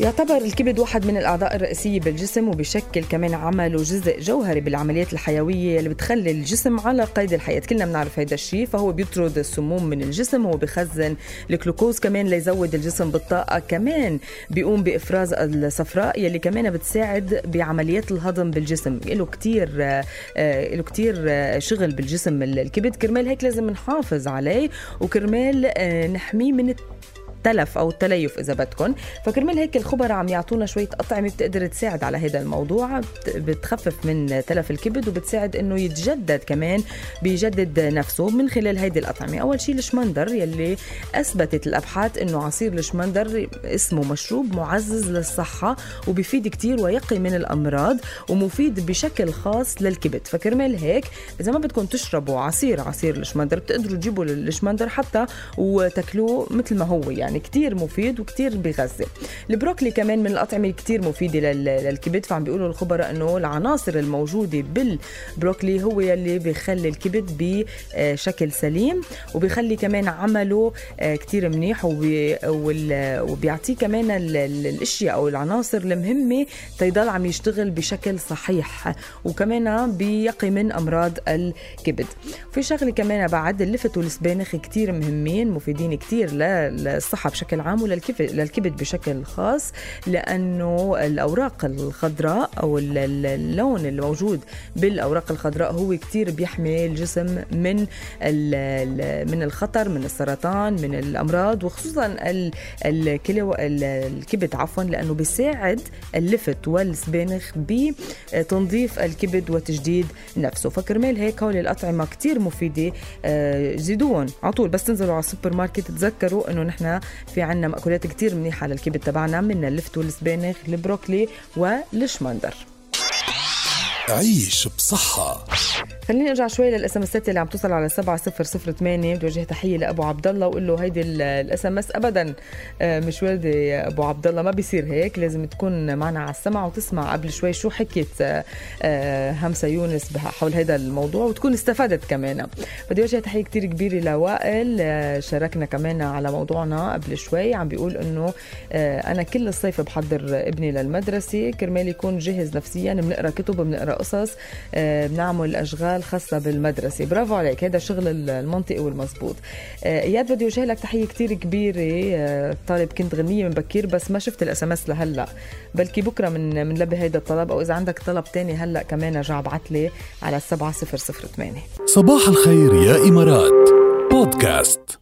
يعتبر الكبد واحد من الأعضاء الرئيسية بالجسم وبشكل كمان عمله جزء جوهري بالعمليات الحيوية اللي بتخلي الجسم على قيد الحياة. كلنا بنعرف هيدا الشيء فهو بيطرد السموم من الجسم هو بخزن الجلوكوز كمان ليزود الجسم بالطاقة كمان بيقوم بإفراز الصفراء يلي كمان بتساعد بعمليات الهضم بالجسم. له كتير آه، له كتير آه، شغل بالجسم الكبد. كرمال هيك لازم نحافظ عليه وكرمال آه، نحميه من التلف أو التليف إذا بدكم فكرمال هيك الخبراء عم يعطونا شوية أطعمة بتقدر تساعد على هذا الموضوع. بتخفف من تلف الكبد وبتساعد إنه يتجدد كمان بيجدد نفسه من خلال هيدي الأطعمة. أول شيء الشمندر يلي أثبتت الأبحاث إنه عصير الشمندر اسمه مشروب معزز للصحة وبيفيد كتير ويقي من الأمراض ومفيد بشكل خاص للكبد. فكرمال هيك إذا ما بدكم تشربوا عصير عصير الشمندر بتقدروا تجيبوا الشمندر حتى وتاكلوه مثل ما هو يعني. يعني كتير مفيد وكتير بغذي. البروكلي كمان من الأطعمة كتير مفيدة للكبد. فعم بيقولوا الخبراء أنه العناصر الموجودة بالبروكلي هو يلي بيخلي الكبد بشكل سليم وبيخلي كمان عمله آه، كتير منيح وبيعطيه كمان الأشياء أو العناصر المهمة تيضل عم يشتغل بشكل صحيح وكمان بيقي من أمراض الكبد. في شغلة كمان بعد اللفت والسبانخ كتير مهمين مفيدين كتير للصحه للصحة بشكل عام وللكبد بشكل خاص لأنه الأوراق الخضراء أو اللون الموجود بالأوراق الخضراء هو كتير بيحمي الجسم من من الخطر من السرطان من الأمراض وخصوصا الكبد عفوا لأنه بيساعد اللفت والسبانخ بتنظيف الكبد وتجديد نفسه. فكرمال هيك هول الأطعمة كتير مفيدة آه، زيدوهم على طول. بس تنزلوا على السوبر ماركت تذكروا إنه نحن في عنا مأكولات كتير منيحة للكبد تبعنا من اللفت والسبانخ البروكلي والشمندر. عيش بصحة. خليني أرجع شوي لل SMS ات اللي عم توصل على 7008 بدي وجه تحية لأبو عبد الله واقول له هيدي ال SMS ابدا آه، مش وردة أبو عبد الله ما بيصير هيك. لازم تكون معنا على السمع وتسمع قبل شوي شو حكيت آه، آه، همسة يونس حول هذا الموضوع وتكون استفادت كمان. بدي وجه تحية كثير كبيرة لوائل شاركنا كمان على موضوعنا قبل شوي. عم بيقول إنه أنا كل الصيف بحضر ابني للمدرسة كرمال يكون جاهز نفسيا بنقرأ كتب بنقرأ قصص بنعمل أشغال الخاصة بالمدرسة. برافو عليك هذا شغل المنطقي والمزبوط. آه، اياد بدي أوجه لك تحية كتير كبيرة. آه، طالب كنت غنية من بكير بس ما شفت ال SMS لهلأ. بلكي بكرة من منلبي هيدا الطلب أو إذا عندك طلب تاني هلأ كمان ارجع ابعث لي على 7008 صباح الخير يا إمارات. بودكاست.